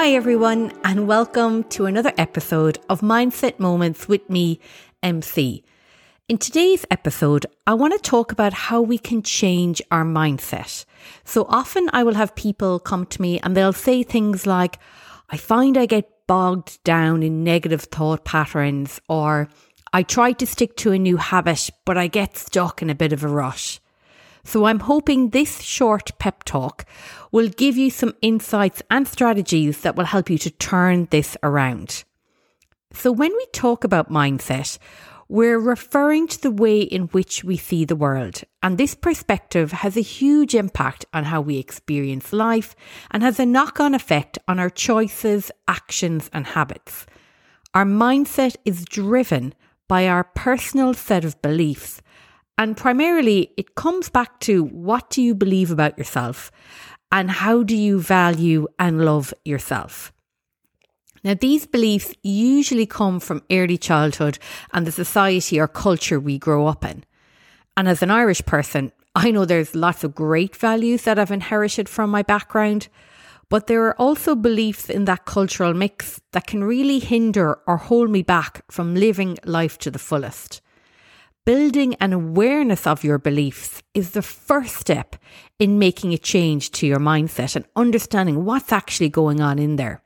Hi, everyone, and welcome to another episode of Mindset Moments with me, MC. In today's episode, I want to talk about how we can change our mindset. So often I will have people come to me and they'll say things like, I find I get bogged down in negative thought patterns, or I try to stick to a new habit, but I get stuck in a bit of a rush. So I'm hoping this short pep talk will give you some insights and strategies that will help you to turn this around. So when we talk about mindset, we're referring to the way in which we see the world. And this perspective has a huge impact on how we experience life and has a knock on effect on our choices, actions, and habits. Our mindset is driven by our personal set of beliefs. And primarily, it comes back to what do you believe about yourself and how do you value and love yourself? Now, these beliefs usually come from early childhood and the society or culture we grow up in. And as an Irish person, I know there's lots of great values that I've inherited from my background, but there are also beliefs in that cultural mix that can really hinder or hold me back from living life to the fullest. Building an awareness of your beliefs is the first step in making a change to your mindset and understanding what's actually going on in there.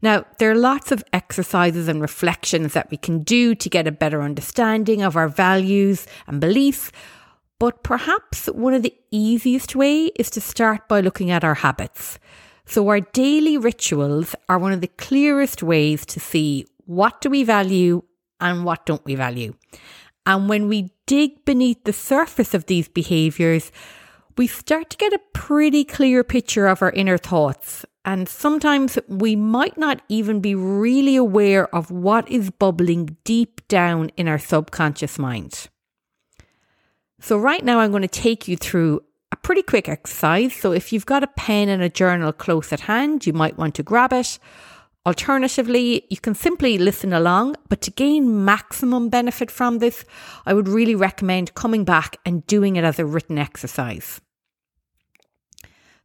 Now, there are lots of exercises and reflections that we can do to get a better understanding of our values and beliefs, but perhaps one of the easiest way is to start by looking at our habits. So our daily rituals are one of the clearest ways to see what do we value and what don't we value. And when we dig beneath the surface of these behaviors, we start to get a pretty clear picture of our inner thoughts and sometimes we might not even be really aware of what is bubbling deep down in our subconscious mind. So, right now, I'm going to take you through a pretty quick exercise. So, if you've got a pen and a journal close at hand, you might want to grab it. Alternatively, you can simply listen along, but to gain maximum benefit from this, I would really recommend coming back and doing it as a written exercise.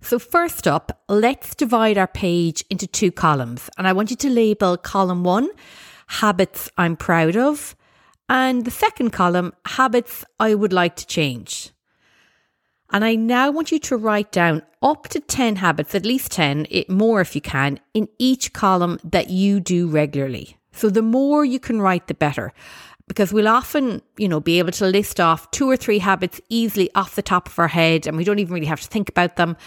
So, first up, let's divide our page into two columns. And I want you to label column one, habits I'm proud of, and the second column, habits I would like to change. And I now want you to write down up to 10 habits, at least 10, it, more if you can, in each column that you do regularly. So the more you can write, the better because we'll often, you know, be able to list off two or three habits easily off the top of our head and we don't even really have to think about them.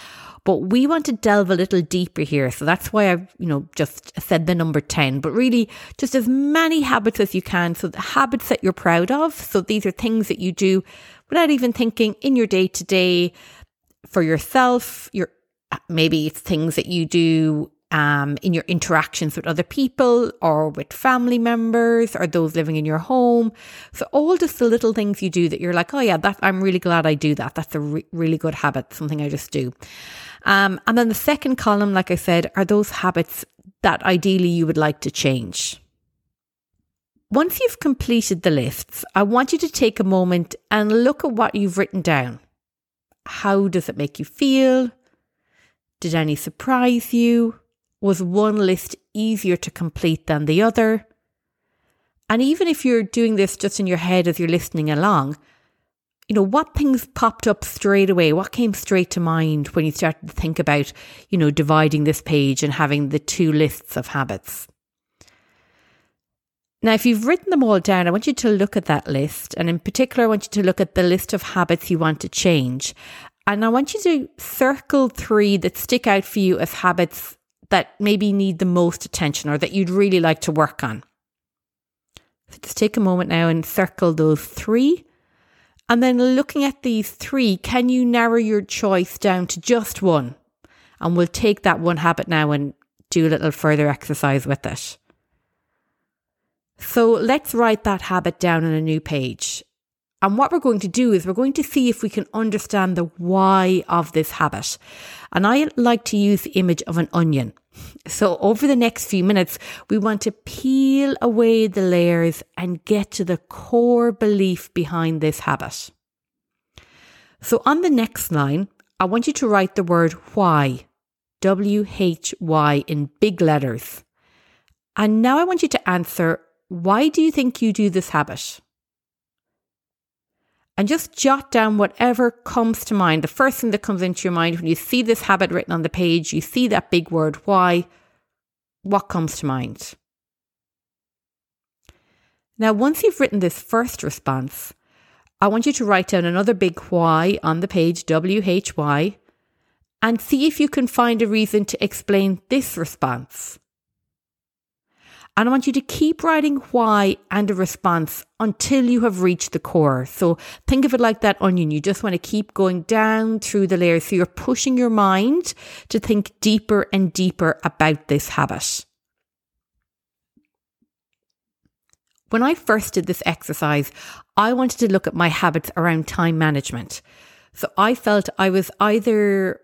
But we want to delve a little deeper here. So that's why I've, you know, just said the number 10, but really just as many habits as you can. So the habits that you're proud of. So these are things that you do without even thinking in your day to day for yourself. Your, maybe it's things that you do um, in your interactions with other people or with family members or those living in your home. So all just the little things you do that you're like, oh yeah, that I'm really glad I do that. That's a re- really good habit, something I just do. Um, and then the second column, like I said, are those habits that ideally you would like to change. Once you've completed the lists, I want you to take a moment and look at what you've written down. How does it make you feel? Did any surprise you? Was one list easier to complete than the other? And even if you're doing this just in your head as you're listening along, you know, what things popped up straight away? What came straight to mind when you started to think about, you know, dividing this page and having the two lists of habits? Now, if you've written them all down, I want you to look at that list. And in particular, I want you to look at the list of habits you want to change. And I want you to circle three that stick out for you as habits that maybe need the most attention or that you'd really like to work on. So just take a moment now and circle those three. And then looking at these three, can you narrow your choice down to just one? And we'll take that one habit now and do a little further exercise with it. So let's write that habit down on a new page. And what we're going to do is we're going to see if we can understand the why of this habit. And I like to use the image of an onion. So, over the next few minutes, we want to peel away the layers and get to the core belief behind this habit. So, on the next line, I want you to write the word why. W H Y in big letters. And now I want you to answer why do you think you do this habit? And just jot down whatever comes to mind. The first thing that comes into your mind when you see this habit written on the page, you see that big word why, what comes to mind? Now, once you've written this first response, I want you to write down another big why on the page, W H Y, and see if you can find a reason to explain this response. And I want you to keep writing why and a response until you have reached the core. So think of it like that onion. You just want to keep going down through the layers. So you're pushing your mind to think deeper and deeper about this habit. When I first did this exercise, I wanted to look at my habits around time management. So I felt I was either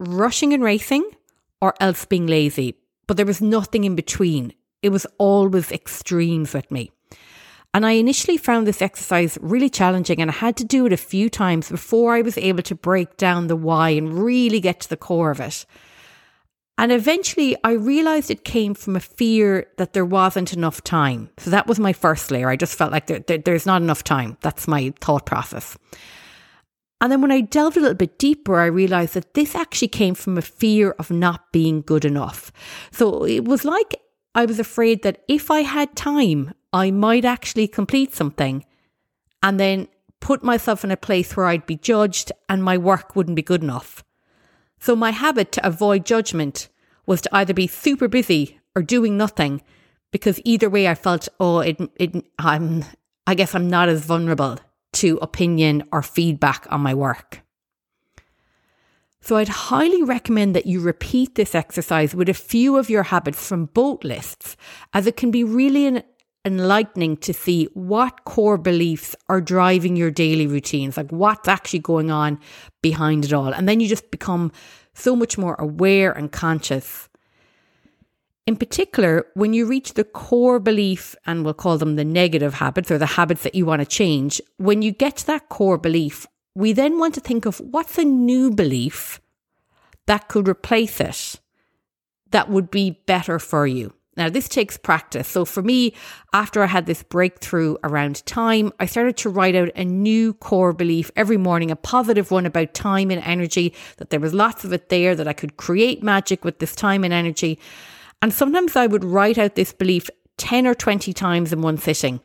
rushing and racing or else being lazy, but there was nothing in between. It was always extremes with me. And I initially found this exercise really challenging and I had to do it a few times before I was able to break down the why and really get to the core of it. And eventually I realized it came from a fear that there wasn't enough time. So that was my first layer. I just felt like there, there, there's not enough time. That's my thought process. And then when I delved a little bit deeper, I realized that this actually came from a fear of not being good enough. So it was like I was afraid that if I had time, I might actually complete something and then put myself in a place where I'd be judged and my work wouldn't be good enough. So my habit to avoid judgment was to either be super busy or doing nothing because either way I felt, oh, it, it, I'm, I guess I'm not as vulnerable to opinion or feedback on my work. So I'd highly recommend that you repeat this exercise with a few of your habits from both lists, as it can be really enlightening to see what core beliefs are driving your daily routines, like what's actually going on behind it all. And then you just become so much more aware and conscious. In particular, when you reach the core belief, and we'll call them the negative habits or the habits that you want to change, when you get to that core belief, we then want to think of what's a new belief that could replace it that would be better for you. Now, this takes practice. So, for me, after I had this breakthrough around time, I started to write out a new core belief every morning, a positive one about time and energy, that there was lots of it there, that I could create magic with this time and energy. And sometimes I would write out this belief 10 or 20 times in one sitting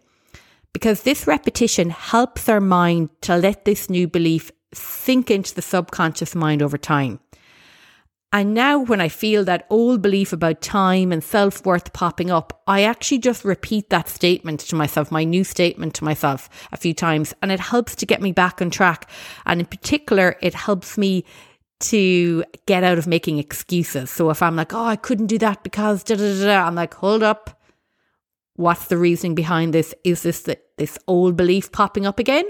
because this repetition helps our mind to let this new belief sink into the subconscious mind over time. And now, when I feel that old belief about time and self worth popping up, I actually just repeat that statement to myself, my new statement to myself a few times, and it helps to get me back on track. And in particular, it helps me to get out of making excuses. So if I'm like, oh, I couldn't do that because da da da, I'm like, hold up, What's the reasoning behind this? Is this the, this old belief popping up again?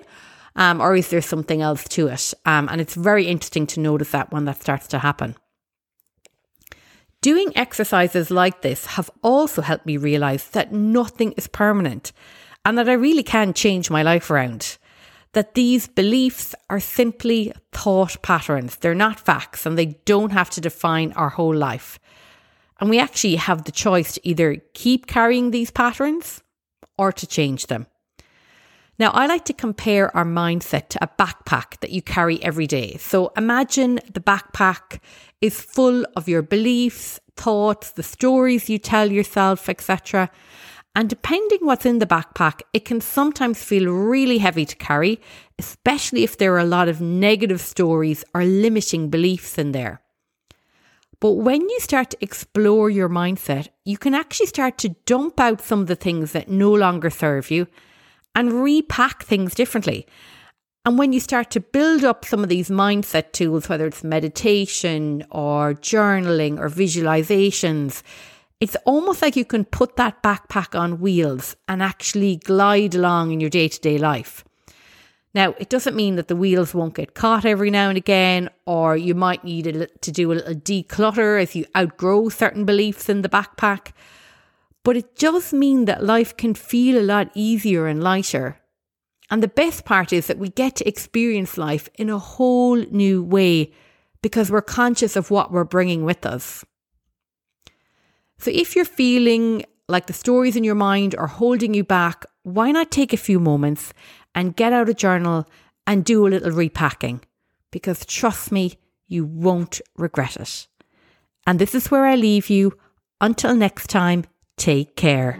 Um, or is there something else to it? Um, and it's very interesting to notice that when that starts to happen. Doing exercises like this have also helped me realize that nothing is permanent and that I really can change my life around. That these beliefs are simply thought patterns, they're not facts, and they don't have to define our whole life. And we actually have the choice to either keep carrying these patterns or to change them. Now, I like to compare our mindset to a backpack that you carry every day. So imagine the backpack is full of your beliefs, thoughts, the stories you tell yourself, etc. And depending what's in the backpack, it can sometimes feel really heavy to carry, especially if there are a lot of negative stories or limiting beliefs in there. But when you start to explore your mindset, you can actually start to dump out some of the things that no longer serve you and repack things differently. And when you start to build up some of these mindset tools, whether it's meditation or journaling or visualizations, it's almost like you can put that backpack on wheels and actually glide along in your day to day life. Now, it doesn't mean that the wheels won't get caught every now and again, or you might need a, to do a little declutter if you outgrow certain beliefs in the backpack. But it does mean that life can feel a lot easier and lighter. And the best part is that we get to experience life in a whole new way because we're conscious of what we're bringing with us. So if you're feeling like the stories in your mind are holding you back, why not take a few moments and get out a journal and do a little repacking? Because trust me, you won't regret it. And this is where I leave you. Until next time, take care.